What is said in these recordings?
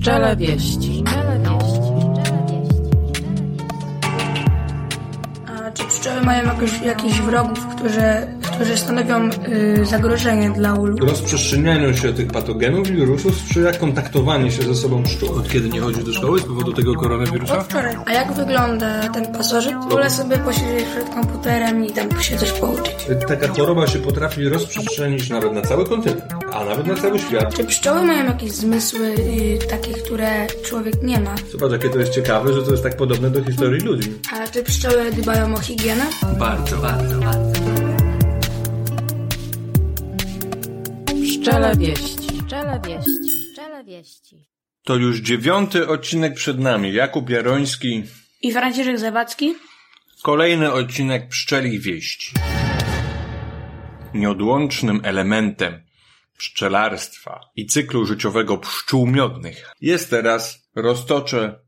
Pszczele wieści. A czy pszczoły mają jakoś, jakichś wrogów, którzy, którzy stanowią y, zagrożenie dla ulu? Rozprzestrzenianiu się tych patogenów i wirusów sprzyja kontaktowanie się ze sobą pszczół. Od kiedy nie chodzisz do szkoły z powodu tego koronawirusa? Od wczoraj. A jak wygląda ten pasożyt? Wolę sobie posiedzieć przed komputerem i tam się coś pouczyć. Taka choroba się potrafi rozprzestrzenić nawet na cały kontynent, a nawet na cały świat. Czy pszczoły mają jakieś zmysły y, takie, które człowiek nie ma? Zobacz, jakie to jest ciekawe, że to jest tak podobne do historii ludzi. A czy pszczoły dbają o higienę? Bardzo, bardzo, bardzo. Pszczele wieści. Pszczele wieści. Pszczele wieści. To już dziewiąty odcinek przed nami. Jakub Jaroński. I Franciszek Zawadzki? Kolejny odcinek Pszczelich Wieści. Nieodłącznym elementem pszczelarstwa i cyklu życiowego pszczół miodnych jest teraz roztocze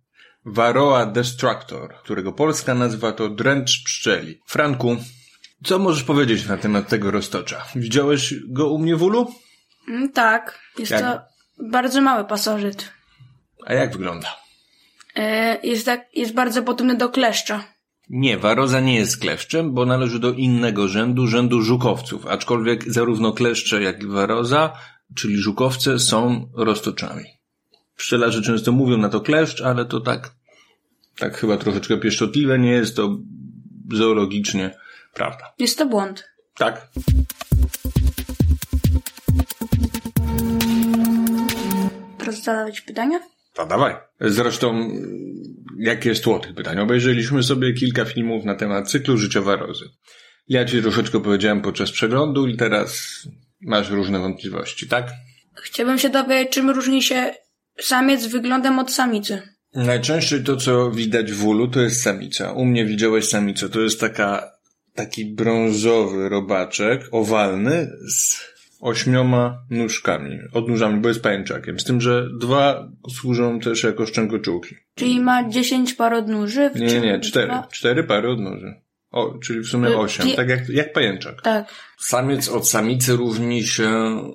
Varroa destructor, którego polska nazwa to dręcz pszczeli. Franku, co możesz powiedzieć na temat tego roztocza? Widziałeś go u mnie w ulu? Mm, tak. Jest Jak? to bardzo mały pasożyt. A jak wygląda? E, jest, tak, jest bardzo podobny do kleszcza. Nie, waroza nie jest kleszczem, bo należy do innego rzędu, rzędu żukowców, aczkolwiek zarówno kleszcze, jak i waroza, czyli żukowce, są roztoczami. Pszczelarze często mówią na to kleszcz, ale to tak, tak chyba troszeczkę pieszczotliwe, nie jest to zoologicznie prawda. Jest to błąd. Tak? Teraz zadawać pytania? To dawaj. Zresztą, jakie jest tło tych pytań? Obejrzeliśmy sobie kilka filmów na temat cyklu życia warozy. Ja ci troszeczkę powiedziałem podczas przeglądu i teraz masz różne wątpliwości, tak? Chciałbym się dowiedzieć, czym różni się samiec wyglądem od samicy. Najczęściej to, co widać w ulu, to jest samica. U mnie widziałeś samicę. To jest taka, taki brązowy robaczek, owalny, z ośmioma nóżkami, odnóżami, bo jest pajęczakiem. Z tym, że dwa służą też jako szczękoczułki. Czyli ma 10 par odnóży. w Nie, nie, nie, cztery. dwa- Cztery pary odnóży. O, czyli w sumie Y, osiem. pi- Tak jak, jak pajęczak. Tak. Samiec od samicy różni się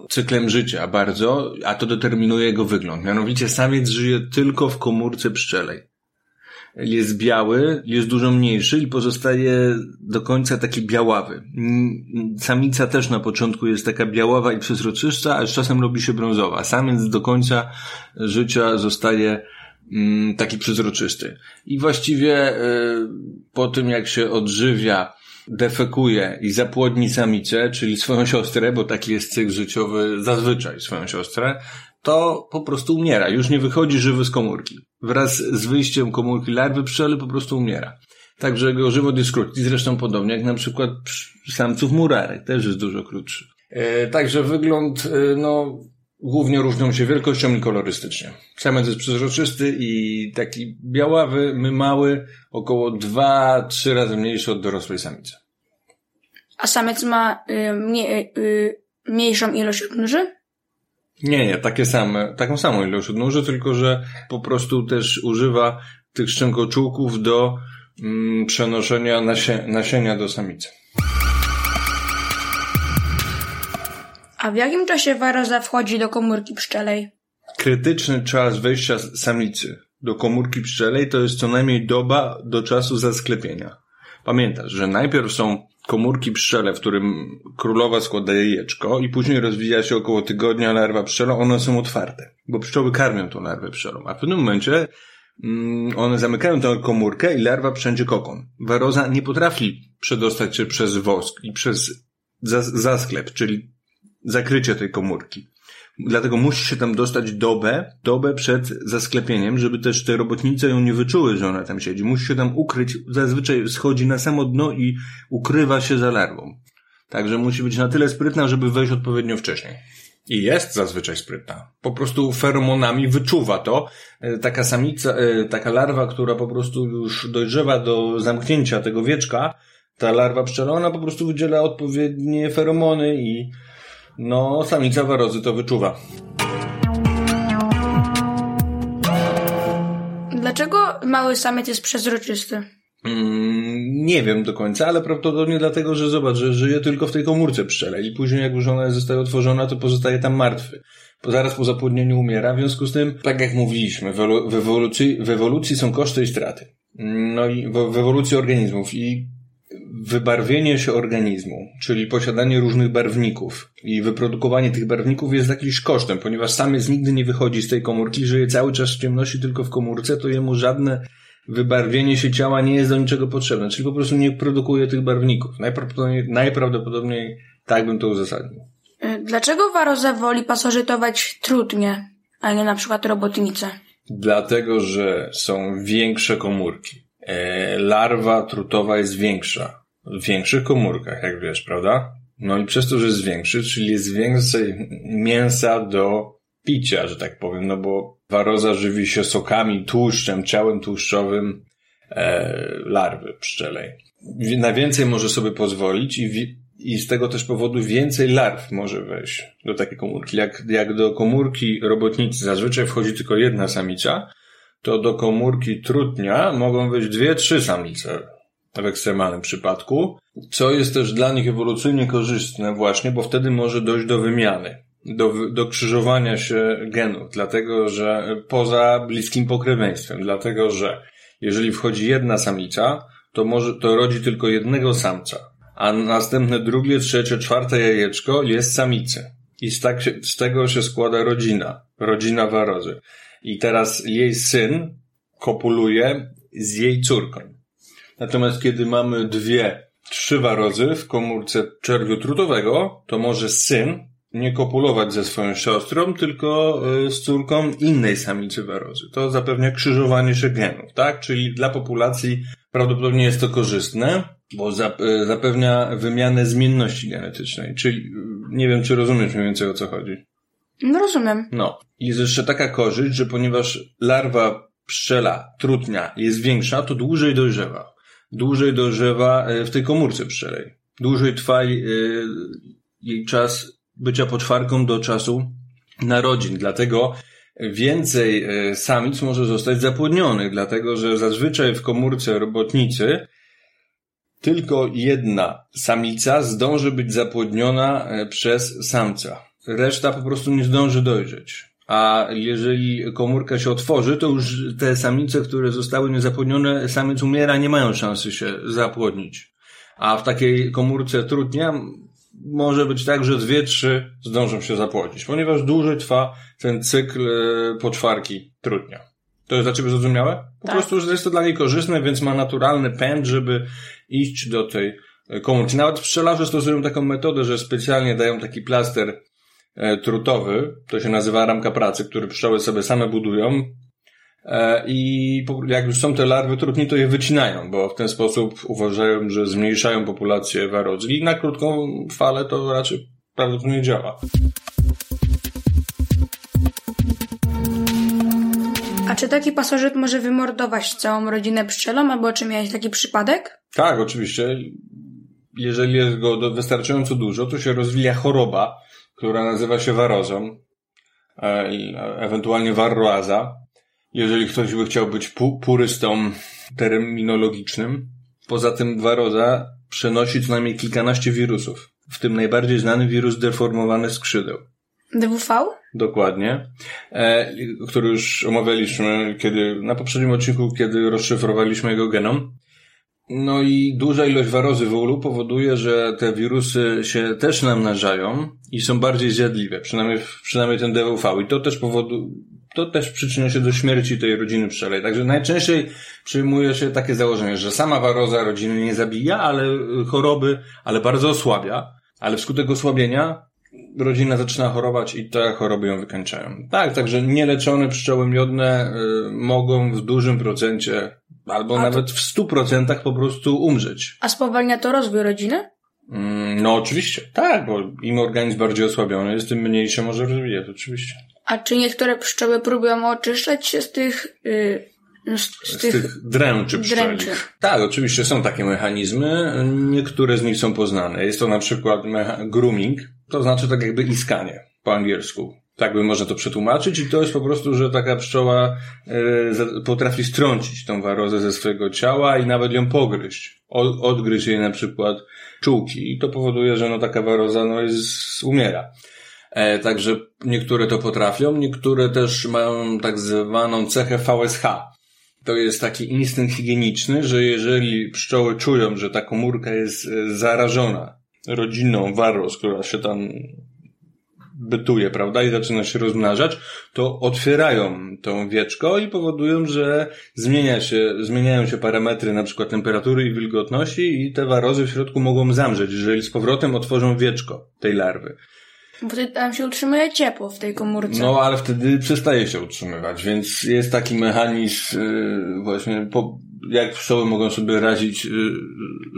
cyklem życia bardzo, a to determinuje jego wygląd. Mianowicie samiec żyje tylko w komórce pszczelej. Jest biały, jest dużo mniejszy i pozostaje do końca taki białawy. Samica też na początku jest taka biaława i przezroczysta, a z czasem robi się brązowa. Samiec do końca życia zostaje mm, taki przezroczysty. I właściwie y, po tym jak się odżywia, defekuje i zapłodni samicę, czyli swoją siostrę, bo taki jest cykl życiowy zazwyczaj swoją siostrę, to po prostu umiera. Już nie wychodzi żywy z komórki. Wraz z wyjściem komórki larwy pszczely po prostu umiera. Także jego żywot jest krótki. Zresztą podobnie jak na przykład samców murarek. Też jest dużo krótszy. E, także wygląd, e, no, głównie różnią się wielkością i kolorystycznie. Samiec jest przezroczysty i taki białawy, my mały, około 2-3 razy mniejszy od dorosłej samicy. A samiec ma y, mnie, y, y, mniejszą ilość odnóży? Nie, nie, takie same, taką samą ilość odnóży, tylko że po prostu też używa tych szczękoczułków do mm, przenoszenia nasie, nasienia do samicy. A w jakim czasie waroza wchodzi do komórki pszczelej? Krytyczny czas wejścia samicy do komórki pszczelej to jest co najmniej doba do czasu zasklepienia. Pamiętasz, że najpierw są komórki pszczele, w którym królowa składa jajeczko i później rozwija się około tygodnia larwa pszczela, one są otwarte, bo pszczoły karmią tą larwę pszczelą, a w pewnym momencie mm, one zamykają tę komórkę i larwa wszędzie kokon. Waroza nie potrafi przedostać się przez wosk i przez zas- zasklep, czyli zakrycie tej komórki. Dlatego musi się tam dostać dobę, dobę przed zasklepieniem, żeby też te robotnice ją nie wyczuły, że ona tam siedzi. Musi się tam ukryć. Zazwyczaj schodzi na samo dno i ukrywa się za larwą. Także musi być na tyle sprytna, żeby wejść odpowiednio wcześniej. I jest zazwyczaj sprytna. Po prostu feromonami wyczuwa to. E, Taka samica, e, taka larwa, która po prostu już dojrzewa do zamknięcia tego wieczka, ta larwa pszczela, ona po prostu wydziela odpowiednie feromony i no, samica warozy to wyczuwa. Dlaczego mały samiec jest przezroczysty? Mm, Nie wiem do końca, ale prawdopodobnie dlatego, że zobacz, że żyje tylko w tej komórce pszczelej i później jak już ona zostaje otworzona, to pozostaje tam martwy. Bo zaraz po zapłodnieniu umiera, w związku z tym, tak jak mówiliśmy, w ewolu- w ewolucji, w ewolucji są koszty i straty. No i w, w ewolucji organizmów i wybarwienie się organizmu, czyli posiadanie różnych barwników i wyprodukowanie tych barwników jest jakimś kosztem, ponieważ samiec nigdy nie wychodzi z tej komórki, żyje cały czas w ciemności tylko w komórce, to jemu żadne wybarwienie się ciała nie jest do niczego potrzebne, czyli po prostu nie produkuje tych barwników. Najprawdopodobniej, najprawdopodobniej tak bym to uzasadnił. Y, Dlaczego waroza woli pasożytować trudnie, a nie na przykład robotnice? Dlatego, że są większe komórki. E, larwa trutowa jest większa. W większych komórkach, jak wiesz, prawda? No i przez to, że jest większy, czyli jest więcej mięsa do picia, że tak powiem, no bo waroza żywi się sokami, tłuszczem, ciałem tłuszczowym e, larwy pszczelej. Na więcej może sobie pozwolić i, i z tego też powodu więcej larw może wejść do takiej komórki. Jak, jak do komórki robotnicy zazwyczaj wchodzi tylko jedna samica, to do komórki trutnia mogą wejść dwie, trzy samice w ekstremalnym przypadku, co jest też dla nich ewolucyjnie korzystne właśnie, bo wtedy może dojść do wymiany, do, do krzyżowania się genów, dlatego że poza bliskim pokrewieństwem, dlatego że jeżeli wchodzi jedna samica, to może, to rodzi tylko jednego samca, a następne drugie, trzecie, czwarte jajeczko jest samicy. I z, tak z tego się składa rodzina, rodzina warozy. I teraz jej syn kopuluje z jej córką. Natomiast kiedy mamy dwie, trzy warozy w komórce czerwiu trutowego, to może syn nie kopulować ze swoją siostrą, tylko y, z córką innej samicy warozy. To zapewnia krzyżowanie się genów, tak? Czyli dla populacji prawdopodobnie jest to korzystne, bo y, zapewnia wymianę zmienności genetycznej. Czyli y, nie wiem, czy rozumiesz mniej więcej o co chodzi. No rozumiem. No. Jest jeszcze taka korzyść, że ponieważ larwa pszczela, trutnia jest większa, to dłużej dojrzewa. Dłużej dojrzewa e, w tej komórce pszczelej. Dłużej trwa e, jej czas bycia poczwarką do czasu narodzin. Dlatego więcej e, samic może zostać zapłodnionych, dlatego że zazwyczaj w komórce robotnicy tylko jedna samica zdąży być zapłodniona przez samca. Reszta po prostu nie zdąży dojrzeć. A jeżeli komórka się otworzy, to już te samice, które zostały niezapłodnione, samiec umiera, nie mają szansy się zapłodnić. A w takiej komórce trudnia może być tak, że dwie, trzy zdążą się zapłodnić, ponieważ dłużej trwa ten cykl e, poczwarki trudnia. To jest dla Ciebie zrozumiałe? Po Tak. prostu, że jest to dla niej korzystne, więc ma naturalny pęd, żeby iść do tej e, komórki. Nawet pszczelarze stosują taką metodę, że specjalnie dają taki plaster trutowy, to się nazywa ramka pracy, który pszczoły sobie same budują e, i jak już są te larwy trutni, to je wycinają, bo w ten sposób uważają, że zmniejszają populację warodzi i na krótką falę to raczej prawdopodobnie działa. A czy taki pasożyt może wymordować całą rodzinę pszczelą, albo czy miałeś taki przypadek? Tak, oczywiście. Jeżeli jest go wystarczająco dużo, to się rozwija choroba, która nazywa się warozą, e, e, ewentualnie warroaza. Jeżeli ktoś by chciał być pu- purystą terminologicznym. Poza tym waroza przenosi co najmniej kilkanaście wirusów, w tym najbardziej znany wirus deformowany skrzydeł. DWV? Dokładnie. E, który już omawialiśmy kiedy, na poprzednim odcinku, kiedy rozszyfrowaliśmy jego genom. No i duża ilość warozy w ulu powoduje, że te wirusy się też namnażają i są bardziej zjadliwe, przynajmniej, przynajmniej ten DWV. I to też powodu, to też przyczynia się do śmierci tej rodziny pszczelej. Także najczęściej przyjmuje się takie założenie, że sama waroza rodziny nie zabija, ale y, choroby, ale bardzo osłabia. Ale wskutek osłabienia rodzina zaczyna chorować i te choroby ją wykańczają. Tak, także nieleczone pszczoły miodne y, mogą w dużym procencie, albo A to- nawet w stu procentach po prostu umrzeć. A spowalnia to rozwój rodziny? Mm, no oczywiście, tak, bo im organizm bardziej osłabiony jest, tym mniej się może rozwijać, oczywiście. A czy niektóre pszczoły próbują oczyszczać się z tych, y, z, z, Z tych, tych dręczy pszczelich. Tak, oczywiście są takie mechanizmy, niektóre z nich są poznane. Jest to na przykład grooming, to znaczy tak jakby iskanie po angielsku. Tak by można to przetłumaczyć i to jest po prostu, że taka pszczoła za- potrafi strącić tą warozę ze swojego ciała i nawet ją pogryźć. Odgryźć jej na przykład czułki i to powoduje, że no taka waroza no jest, umiera. E, także niektóre to potrafią, niektóre też mają tak zwaną cechę VSH. To jest taki instynkt higieniczny, że jeżeli pszczoły czują, że ta komórka jest e, zarażona rodziną waros, która się tam bytuje, prawda, i zaczyna się rozmnażać, to otwierają tą wieczko i powodują, że zmienia się, zmieniają się parametry na przykład temperatury i wilgotności i te warozy w środku mogą zamrzeć, jeżeli z powrotem otworzą wieczko tej larwy. Bo wtedy tam się utrzymuje ciepło w tej komórce. No, ale wtedy przestaje się utrzymywać, więc jest taki mechanizm yy, właśnie, po, jak pszczoły mogą sobie razić yy,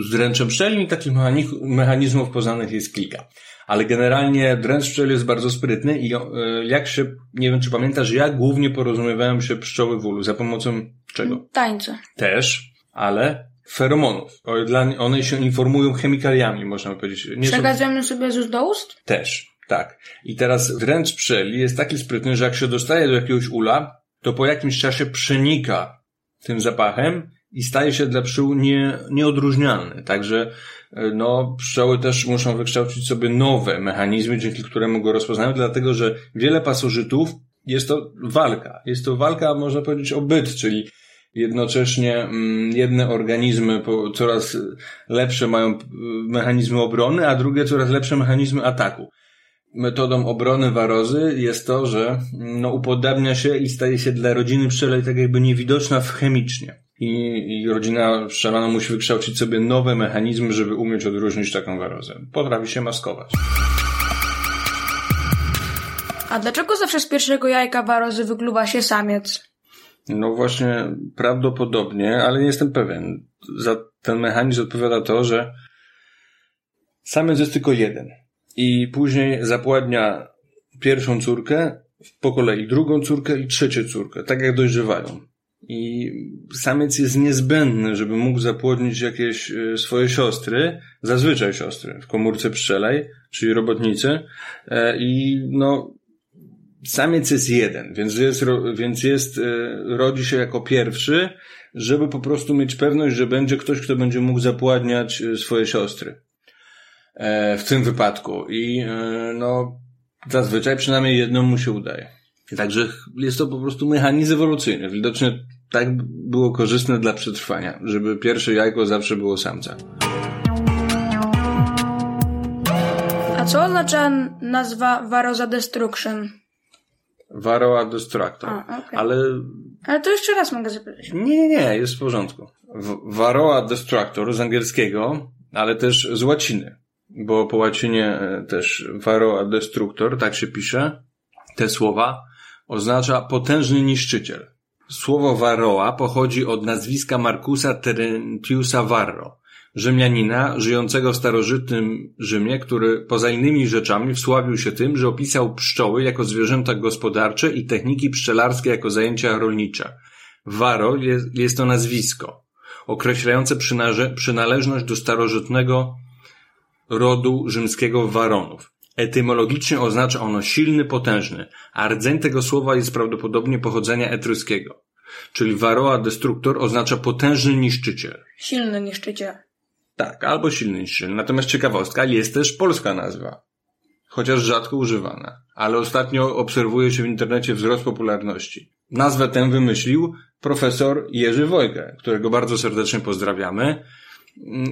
z dręczem pszczelim i takich mechani- mechanizmów poznanych jest kilka. Ale generalnie dręcz pszczeli jest bardzo sprytny i yy, jak się, nie wiem czy pamiętasz, jak głównie porozumiewają się pszczoły w ulu, za pomocą czego? Tańce. Też, ale feromonów. Dla- One się informują chemikaliami, można powiedzieć. Nie są- sobie z do ust? też, tak. I teraz wręcz pszczeli jest taki sprytny, że jak się dostaje do jakiegoś ula, to po jakimś czasie przenika tym zapachem i staje się dla pszczół nie, nieodróżnialny. Także e, no, pszczoły też muszą wykształcić sobie nowe mechanizmy, dzięki któremu go rozpoznają, dlatego że wiele pasożytów jest to walka. Jest to walka, można powiedzieć, o byt, czyli jednocześnie mm, jedne organizmy coraz lepsze mają y, mechanizmy obrony, a drugie coraz lepsze mechanizmy ataku. Metodą obrony warozy jest to, że no, upodabnia się i staje się dla rodziny pszczelej tak jakby niewidoczna w chemicznie. I, I rodzina pszczelana musi wykształcić sobie nowe mechanizmy, żeby umieć odróżnić taką warozę. Potrafi się maskować. A dlaczego zawsze z pierwszego jajka warozy wykluwa się samiec? No właśnie, prawdopodobnie, ale nie jestem pewien. Za ten mechanizm odpowiada to, że samiec jest tylko jeden. I później zapładnia pierwszą córkę, po kolei drugą córkę i trzecią córkę, tak jak dojrzewają. I samiec jest niezbędny, żeby mógł zapłodnić jakieś e, swoje siostry, zazwyczaj siostry, w komórce pszczelej, czyli robotnicy. E, I no, samiec jest jeden, więc jest, więc jest, e, rodzi się jako pierwszy, żeby po prostu mieć pewność, że będzie ktoś, kto będzie mógł zapładniać swoje siostry. W tym wypadku. I no, zazwyczaj przynajmniej jedną mu się udaje. Także jest to po prostu mechanizm ewolucyjny. Widocznie tak było korzystne dla przetrwania, żeby pierwsze jajko zawsze było samca. A co oznacza nazwa Varosa Destruction? Varroa destructor. A, okej. Ale Ale to jeszcze raz mogę zapytać. Nie, nie, nie, jest w porządku. Varroa destructor z angielskiego, ale też z łaciny, bo po łacinie e, też Varroa destructor, tak się pisze, te słowa, oznacza potężny niszczyciel. Słowo Varroa pochodzi od nazwiska Marcusa Terentiusa Varro, Rzymianina żyjącego w starożytnym Rzymie, który poza innymi rzeczami wsławił się tym, że opisał pszczoły jako zwierzęta gospodarcze i techniki pszczelarskie jako zajęcia rolnicze. Waro jest, jest to nazwisko określające przynależność do starożytnego rodu rzymskiego Waronów. Etymologicznie oznacza ono silny, potężny, a rdzeń tego słowa jest prawdopodobnie pochodzenia etruskiego. Czyli Varroa destruktor oznacza potężny niszczyciel. Silny niszczyciel. Tak, albo silny niszczyciel. Natomiast ciekawostka, jest też polska nazwa. Chociaż rzadko używana. Ale ostatnio obserwuje się w internecie wzrost popularności. Nazwę tę wymyślił profesor Jerzy Wojkę, którego bardzo serdecznie pozdrawiamy.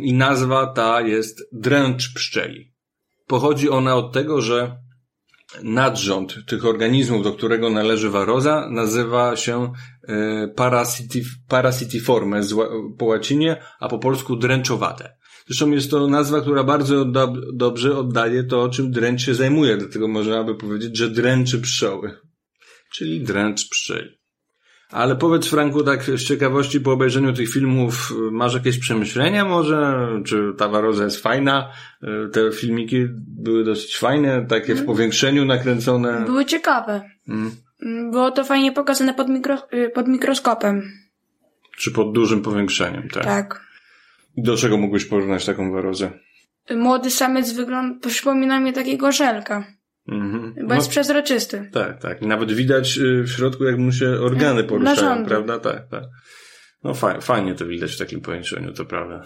I nazwa ta jest dręcz pszczeli. Pochodzi ona od tego, że nadrząd tych organizmów, do którego należy waroza, nazywa się e, parasitif, parasitiforme po łacinie, a po polsku dręczowate. Zresztą jest to nazwa, która bardzo dob- dobrze oddaje to, czym dręcz się zajmuje, dlatego można by powiedzieć, że dręczy pszczoły. Czyli dręcz pszczeli. Ale powiedz Franku, tak z ciekawości po obejrzeniu tych filmów, y, masz jakieś przemyślenia może? Czy ta waroza jest fajna? Y, Te filmiki były dosyć fajne, takie w powiększeniu nakręcone. Były ciekawe. Mm. Mm, Było to fajnie pokazane pod, mikro, y, pod mikroskopem. Czy pod dużym powiększeniem, tak? Tak. Do czego mógłbyś porównać taką warozę? Młody samiec wygląda, przypomina mi takiego żelka. Mhm. bo jest przezroczysty. Tak, tak. Nawet widać y, w środku, jak mu się organy poruszają, narządy. prawda? Tak, tak. No fajnie, fajnie to widać w takim połączeniu, to prawda.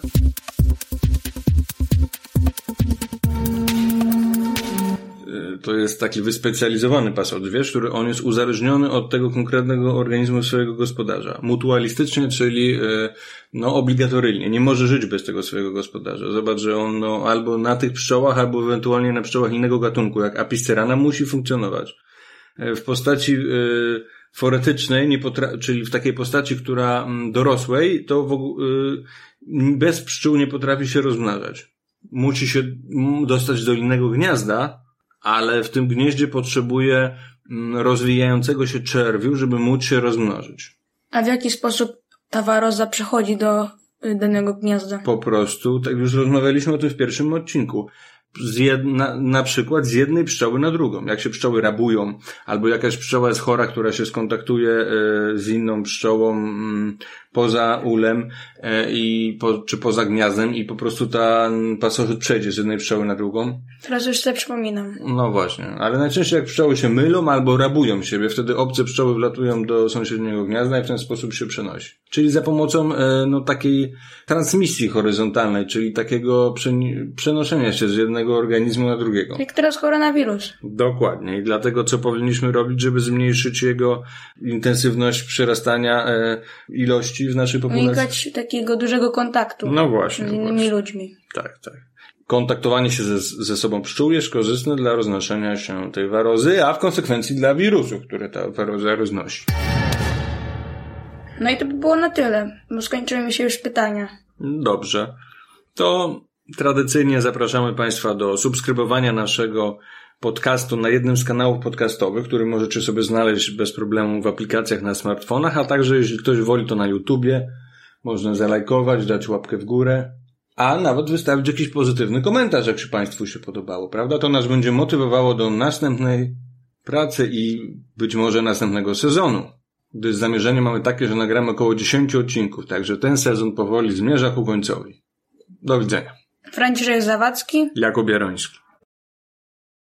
To jest taki wyspecjalizowany pas odwierz, który on jest uzależniony od tego konkretnego organizmu swojego gospodarza. Mutualistycznie, czyli y, no obligatoryjnie. Nie może żyć bez tego swojego gospodarza. Zobacz, że on no, albo na tych pszczołach, albo ewentualnie na pszczołach innego gatunku, jak apisterana, musi funkcjonować. E, w postaci y, foretycznej, nie potra- czyli w takiej postaci, która mm, dorosłej, to w, ogó- y, bez pszczół nie potrafi się rozmnażać. Musi się mm, dostać do innego gniazda, ale w tym gnieździe potrzebuje mm, rozwijającego się czerwiu, żeby móc się rozmnożyć. A w jaki sposób ta waroza przechodzi do y, danego gniazda? Po prostu, tak już rozmawialiśmy o tym w pierwszym odcinku. Z jed, na, przykład z jednej pszczoły na drugą. Jak się pszczoły rabują, albo jakaś pszczoła jest chora, która się skontaktuje e, z inną pszczołą mm, poza ulem e, i po, czy poza gniazdem i po prostu ten pasożyt przejdzie z jednej pszczoły na drugą. Teraz już sobie przypominam. No właśnie, ale najczęściej jak pszczoły się mylą albo rabują siebie, wtedy obce pszczoły wlatują do sąsiedniego gniazda i w ten sposób się przenosi. Czyli za pomocą e, no, takiej transmisji horyzontalnej, czyli takiego przenoszenia się z jednego organizmu na drugiego. Jak teraz koronawirus. Dokładnie. I dlatego co powinniśmy robić, żeby zmniejszyć jego intensywność przerastania e, ilości w naszej populacji? Unikać takiego dużego kontaktu No właśnie. z innymi właśnie. ludźmi. Tak, tak. Kontaktowanie się ze, ze sobą pszczół jest korzystne dla roznoszenia się tej warozy, a w konsekwencji dla wirusów, które ta waroza roznosi. No i to by było na tyle, bo skończyły mi się już pytania. Dobrze. To tradycyjnie zapraszamy Państwa do subskrybowania naszego podcastu na jednym z kanałów podcastowych, który możecie sobie znaleźć bez problemu w aplikacjach na smartfonach, a także jeśli ktoś woli to na YouTubie, można zalajkować, dać łapkę w górę, a nawet wystawić jakiś pozytywny komentarz, jak się Państwu się podobało, prawda? To nas będzie motywowało do następnej pracy i być może następnego sezonu. Gdyż zamierzenie mamy takie, że nagramy około 10 odcinków, także ten sezon powoli zmierza ku końcowi. Do widzenia. Franciszek Zawadzki. Jakub Jaroński.